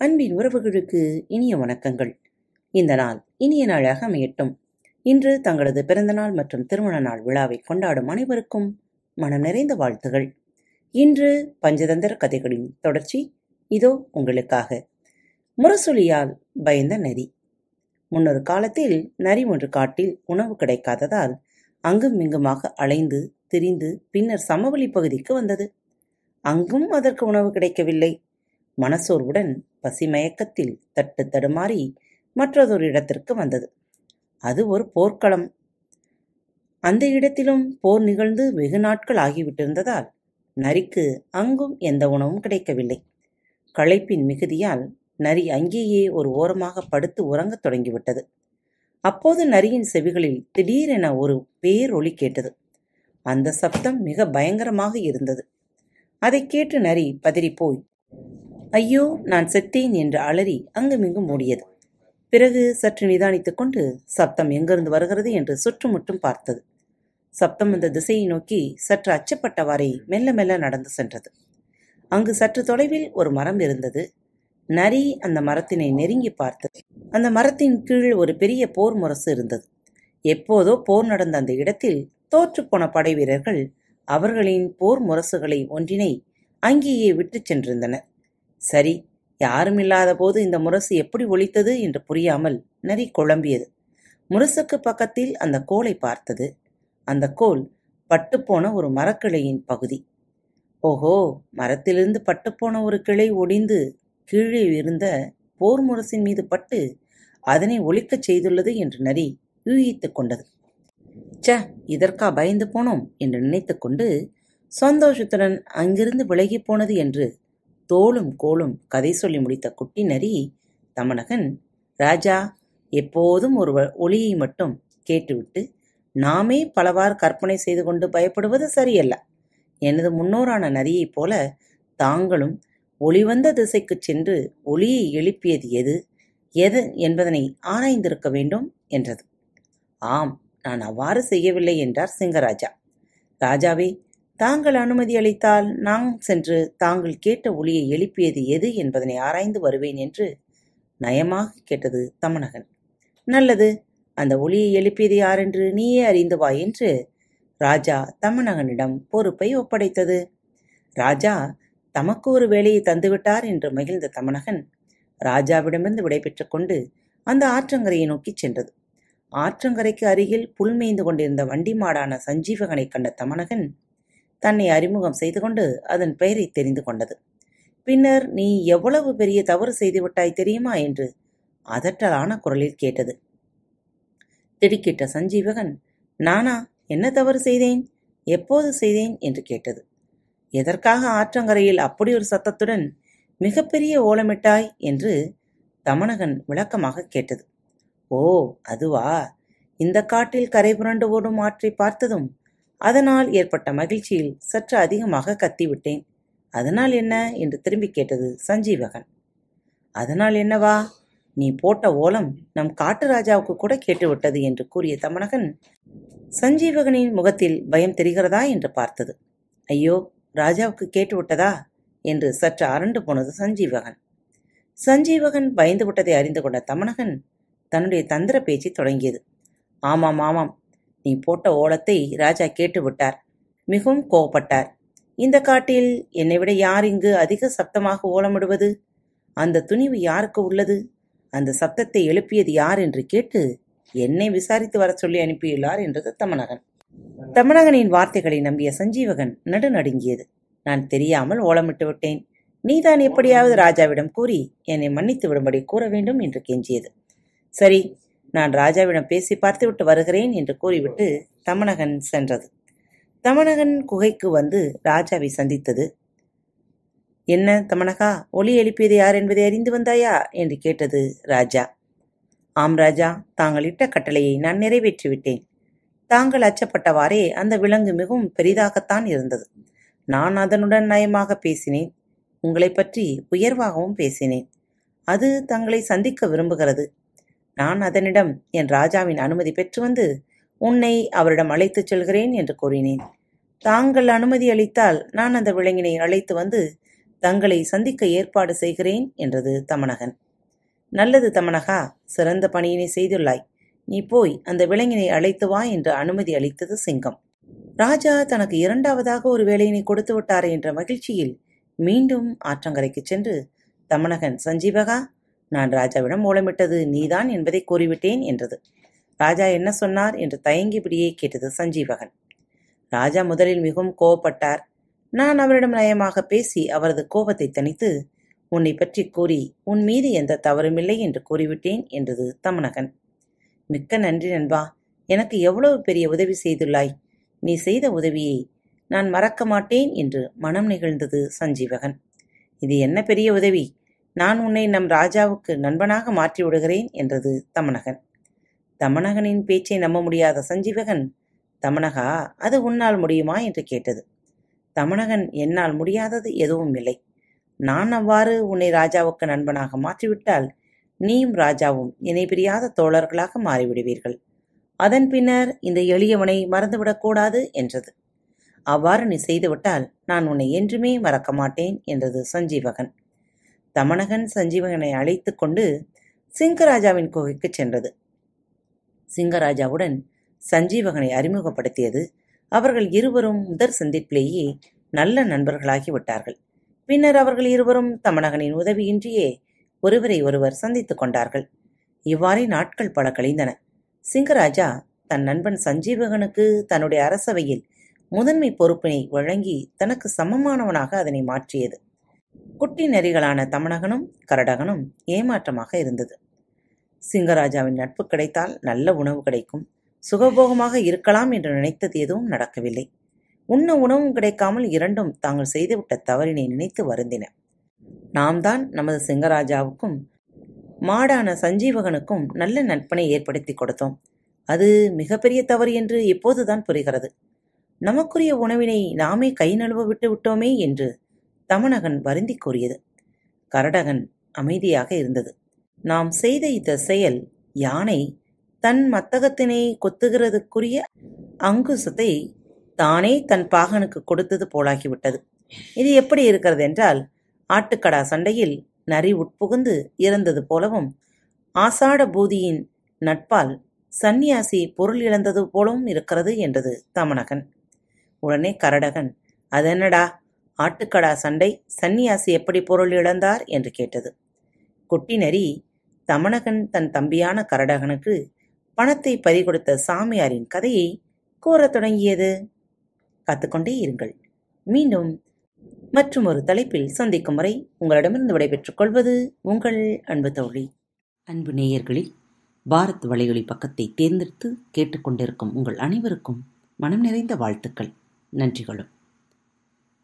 அன்பின் உறவுகளுக்கு இனிய வணக்கங்கள். இந்த நாள் இனிய நாளாக அமையட்டும். இன்று தங்களது பிறந்தநாள் மற்றும் திருமண நாள் விழாவை கொண்டாடும் அனைவருக்கும் மனம் நிறைந்த வாழ்த்துகள். இன்று பஞ்சதந்திர கதைகளின் தொடர்ச்சி. இதோ உங்களுக்காக. முரசொலியால் பயந்த நரி. முன்னொரு காலத்தில் நரி ஒன்று காட்டில் உணவு கிடைக்காததால் அங்கும் இங்குமாக அலைந்து திரிந்து பின்னர் சமவெளி பகுதிக்கு வந்தது. அங்கும் அதற்கு உணவு கிடைக்கவில்லை. மனசோர்வுடன் பசிமயக்கத்தில் தட்டு தடுமாறி மற்றதொரு இடத்திற்கு வந்தது. அது ஒரு போர்க்களம். அந்த இடத்திலும் போர் நிகழ்ந்து வெகு நாட்கள் ஆகிவிட்டிருந்ததால் நரிக்கு அங்கும் எந்த உணவும் கிடைக்கவில்லை. களைப்பின் மிகுதியால் நரி அங்கேயே ஒரு ஓரமாக படுத்து உறங்கத் தொடங்கிவிட்டது. அப்போது நரியின் செவிகளில் திடீரென ஒரு பேரொளி கேட்டது. அந்த சப்தம் மிக பயங்கரமாக இருந்தது. அதைக் கேட்டு நரி பதறிப்போய் ஐயோ நான் செத்தேன் என்று அலறி அங்குமிங்கும் ஓடியது. பிறகு சற்று நிதானித்துக் கொண்டு சப்தம் எங்கிருந்து வருகிறது என்று சுற்றுமுற்றும் பார்த்தது. சப்தம் அந்த திசையை நோக்கி சற்று அச்சப்பட்டவாறே மெல்ல மெல்ல நடந்து சென்றது. அங்கு சற்று தொலைவில் ஒரு மரம் இருந்தது. நரி அந்த மரத்தினை நெருங்கி பார்த்தது அந்த மரத்தின் கீழ் ஒரு பெரிய போர் முரசு இருந்தது. எப்போதோ போர் நடந்த அந்த இடத்தில் தோற்றுப்போன படை வீரர்கள் அவர்களின் போர் முரசுகளை ஒன்றினை அங்கேயே விட்டுச் சென்றிருந்தனர். சரி யாரும் இல்லாத போது இந்த முரசு எப்படி ஒழித்தது என்று புரியாமல் நரி குழம்பியது. முரசுக்கு பக்கத்தில் அந்த கோலை பார்த்தது. அந்த கோல் பட்டுப்போன ஒரு மரக்கிளையின் பகுதி. ஓஹோ மரத்திலிருந்து பட்டுப்போன ஒரு கிளை ஒடிந்து கீழே இருந்த போர் முரசின் மீது பட்டு அதனை ஒழிக்கச் செய்துள்ளது என்று நரி யூகித்துக் கொண்டது. ச இதற்கா பயந்து போனோம் என்று நினைத்துக்கொண்டு சந்தோஷத்துடன் அங்கிருந்து விலகிப் போனது என்று தோளும் கோலும் கதை சொல்லி முடித்த குட்டி நரி தமனகன் ராஜா எப்போதும் ஒரு ஒளியை மட்டும் கேட்டுவிட்டு நாமே பலவாறு கற்பனை செய்து கொண்டு பயப்படுவது சரியல்ல. எனது முன்னோரான நரியைப் போல தாங்களும் ஒளிவந்த திசைக்குச் சென்று ஒளியை எழுப்பியது எது? எது என்பதனை ஆராய்ந்திருக்க வேண்டும் என்றது. ஆம் நான் அவ்வாறு செய்யவில்லை என்றார் சிங்கராஜா. ராஜாவே தாங்கள் அனுமதி அளித்தால் நான் சென்று தாங்கள் கேட்ட ஒளியை எழுப்பியது எது என்பதனை ஆராய்ந்து வருவேன் என்று நயமாக கேட்டது தமனகன். நல்லது அந்த ஒளியை எழுப்பியது யாரென்று நீயே அறிந்து வா என்று ராஜா தமனகனிடம் பொறுப்பை ஒப்படைத்தது. ராஜா தமக்கு ஒரு வேலையை தந்துவிட்டார் என்று மகிழ்ந்த தமனகன் ராஜாவிடமிருந்து விடைபெற்று கொண்டு அந்த ஆற்றங்கரையை நோக்கிச் சென்றது. ஆற்றங்கரைக்கு அருகில் புல் மேய்ந்து கொண்டிருந்த வண்டி மாடான சஞ்சீவகனை கண்ட தமனகன் தன்னை அறிமுகம் செய்து கொண்டு அதன் பெயரை தெரிந்து கொண்டது. பின்னர் நீ எவ்வளவு பெரிய தவறு செய்துவிட்டாய் தெரியுமா? என்று அதட்டலான குரலில் கேட்டது. திடுக்கிட்ட சஞ்சீவகன் நானா என்ன தவறு செய்தேன்? எப்போது செய்தேன்? என்று கேட்டது. எதற்காக ஆற்றங்கரையில் அப்படி ஒரு சத்தத்துடன் மிகப்பெரிய ஓலமிட்டாய்? என்று தமனகன் விளக்கமாக கேட்டது. ஓ அதுவா? இந்த காட்டில் கரை புரண்டு ஓடும் ஆற்றை பார்த்ததும் அதனால் ஏற்பட்ட மகிழ்ச்சியில் சற்று அதிகமாக கத்திவிட்டேன். அதனால் என்ன? என்று திரும்பி கேட்டது சஞ்சீவகன். அதனால் என்னவா? நீ போட்ட ஓலம் நம் காட்டு ராஜாவுக்கு கூட கேட்டுவிட்டது என்று கூறிய தமனகன் சஞ்சீவகனின் முகத்தில் பயம் தெரிகிறதா என்று பார்த்தது. ஐயோ ராஜாவுக்கு கேட்டுவிட்டதா? என்று சற்று அரண்டு போனது சஞ்சீவகன். சஞ்சீவகன் பயந்து விட்டதை அறிந்து கொண்ட தமனகன் தன்னுடைய தந்திர பேச்சை தொடங்கியது. ஆமாம் ஆமாம் நீ போட்ட ஓலத்தை ராஜா கேட்டு விட்டார் மிகவும் கோபப்பட்டார் இந்த காட்டில் என்னை விட யார் இங்கு அதிக சப்தமாக ஓலமிடுவது? அந்த துணிவு யாருக்கு உள்ளது? அந்த சப்தத்தை எழுப்பியது யார் என்று கேட்டு என்னை விசாரித்து வர சொல்லி அனுப்பியுள்ளார் என்றது தமனகன். தமனகனின் வார்த்தைகளை நம்பிய சஞ்சீவகன் நடுநடுங்கியது. நான் தெரியாமல் ஓலமிட்டு விட்டேன். நீதான் எப்படியாவது ராஜாவிடம் கூறி என்னை மன்னித்து விடும்படி கூற வேண்டும் என்று கெஞ்சியது. சரி நான் ராஜாவிடம் பேசி பார்த்துவிட்டு வருகிறேன் என்று கூறிவிட்டு தமனகன் சென்றது. தமனகன் குகைக்கு வந்து ராஜாவை சந்தித்தது. என்ன தமனகா ஒலி எழுப்பியது யார் என்பதை அறிந்து வந்தாயா? என்று கேட்டது ராஜா. ஆம் ராஜா தாங்கள் இட்ட கட்டளையை நான் நிறைவேற்றிவிட்டேன். தாங்கள் அச்சப்பட்டவாறே அந்த விலங்கு மிகவும் பெரிதாகத்தான் இருந்தது. நான் அதனுடன் நயமாக பேசினேன். உங்களை பற்றி உயர்வாகவும் பேசினேன். அது தங்களை சந்திக்க விரும்புகிறது. நான் அதனிடம் என் ராஜாவின் அனுமதி பெற்று வந்து உன்னை அவரிடம் அழைத்துச் செல்கிறேன் என்று கூறினேன். தாங்கள் அனுமதி அளித்தால் நான் அந்த விலங்கினை அழைத்து வந்து தங்களை சந்திக்க ஏற்பாடு செய்கிறேன் என்றது தமனகன். நல்லது தமனகா சிறந்த பணியினை செய்துள்ளாய். நீ போய் அந்த விலங்கினை அழைத்து வா என்று அனுமதி அளித்தது சிங்கம். ராஜா தனக்கு இரண்டாவதாக ஒரு வேலையினை கொடுத்து விட்டாரே என்ற மகிழ்ச்சியில் மீண்டும் ஆற்றங்கரைக்குச் சென்று தமனகன் சஞ்சீவகா நான் ராஜாவிடம் ஓலமிட்டது நீதான் என்பதை கூறிவிட்டேன் என்றது. ராஜா என்ன சொன்னார் என்று தயங்கிபடியே கேட்டது சஞ்சீவகன். ராஜா முதலில் மிகவும் கோபப்பட்டார் நான் அவரிடம் நயமாக பேசி அவரது கோபத்தை தணித்து உன்னை பற்றி கூறி உன் மீது எந்த தவறுமில்லை என்று கூறிவிட்டேன் என்றது தமனகன். மிக்க நன்றி நண்பா. எனக்கு எவ்வளவு பெரிய உதவி செய்துள்ளாய். நீ செய்த உதவியை நான் மறக்க மாட்டேன் என்று மனம் நிகழ்ந்தது சஞ்சீவகன். இது என்ன பெரிய உதவி? நான் உன்னை நம் ராஜாவுக்கு நண்பனாக மாற்றி விடுகிறேன் என்றது தமனகன். தமனகனின் பேச்சை நம்ப முடியாத சஞ்சீவகன் தமனகா அது உன்னால் முடியுமா? என்று கேட்டது. தமனகன் என்னால் முடியாதது எதுவும் இல்லை. நான் அவ்வாறு உன்னை ராஜாவுக்கு நண்பனாக மாற்றிவிட்டால் நீயும் ராஜாவும் இணை பிரியாத தோழர்களாக மாறிவிடுவீர்கள். அதன் பின்னர் இந்த எளியவனை மறந்துவிடக்கூடாது என்றது. அவ்வாறு நீ செய்துவிட்டால் நான் உன்னை என்றுமே மறக்க மாட்டேன் என்றது சஞ்சீவகன். தமனகன் சஞ்சீவகனை அழைத்து கொண்டு சிங்கராஜாவின் குகைக்கு சென்றது. சிங்கராஜாவுடன் சஞ்சீவகனை அறிமுகப்படுத்தியது அவர்கள் இருவரும் முதற் சந்திப்பிலேயே நல்ல நண்பர்களாகி விட்டார்கள். பின்னர் அவர்கள் இருவரும் தமனகனின் உதவியின்றியே ஒருவரை ஒருவர் சந்தித்துக் கொண்டார்கள். இவ்வாறே நாட்கள் பல கழிந்தன. சிங்கராஜா தன் நண்பன் சஞ்சீவகனுக்கு தன்னுடைய அரசவையில் முதன்மை பொறுப்பினை வழங்கி தனக்கு சமமானவனாக அதனை மாற்றியது. குட்டி நெறிகளான தமணகனும் கரடகனும் ஏமாற்றமாக இருந்தது. சிங்கராஜாவின் நட்பு கிடைத்தால் நல்ல உணவு கிடைக்கும். சுகபோகமாக இருக்கலாம் என்று நினைத்தது எதுவும் நடக்கவில்லை. உண்ண உணவும் கிடைக்காமல் இரண்டும் தாங்கள் செய்துவிட்ட தவறினை நினைத்து வருந்தின. நாம் தான் நமது சிங்கராஜாவுக்கும் மாடான சஞ்சீவகனுக்கும் நல்ல நட்பனை ஏற்படுத்தி கொடுத்தோம். அது மிகப்பெரிய தவறு என்று இப்போதுதான் புரிகிறது. நமக்குரிய உணவினை நாமே கை நழுவ விட்டு விட்டோமே என்று தமனகன் வருந்தி கூறியது. கரடகன் அமைதியாக இருந்தது. நாம் செய்த இந்த செயல் யானை தன் மத்தகத்தினை கொத்துகிறதுக்குரிய அங்குசத்தை தானே தன் பாகனுக்கு கொடுத்தது போலாகிவிட்டது. இது எப்படி இருக்கிறது என்றால் ஆட்டுக்கடா சண்டையில் நரி உட்புகுந்து இறந்தது போலவும் ஆசாட பூதியின் நட்பால் சந்நியாசி பொருள் இழந்தது போலவும் இருக்கிறது என்றது தமனகன். உடனே கரடகன் அதென்னடா? ஆட்டுக்கடா சண்டை சந்நியாசி எப்படி பொருள் இழந்தார் என்று கேட்டது. குட்டி நரி தமணகன் தன் தம்பியான கரடகனுக்கு பணத்தை பறிகொடுத்த சாமியாரின் கதையை கூறத் தொடங்கியது. காத்துக்கொண்டே இருங்கள். மீண்டும் மற்றும் ஒரு தலைப்பில் சந்திக்கும் வரை உங்களிடமிருந்து விடைபெற்றுக் கொள்வது உங்கள் அன்பு தோழி. அன்பு நேயர்களில் பாரத் வலையொலி பக்கத்தை தேர்ந்தெடுத்து கேட்டுக்கொண்டிருக்கும் உங்கள் அனைவருக்கும் மனம் நிறைந்த வாழ்த்துக்கள். நன்றிகளும்.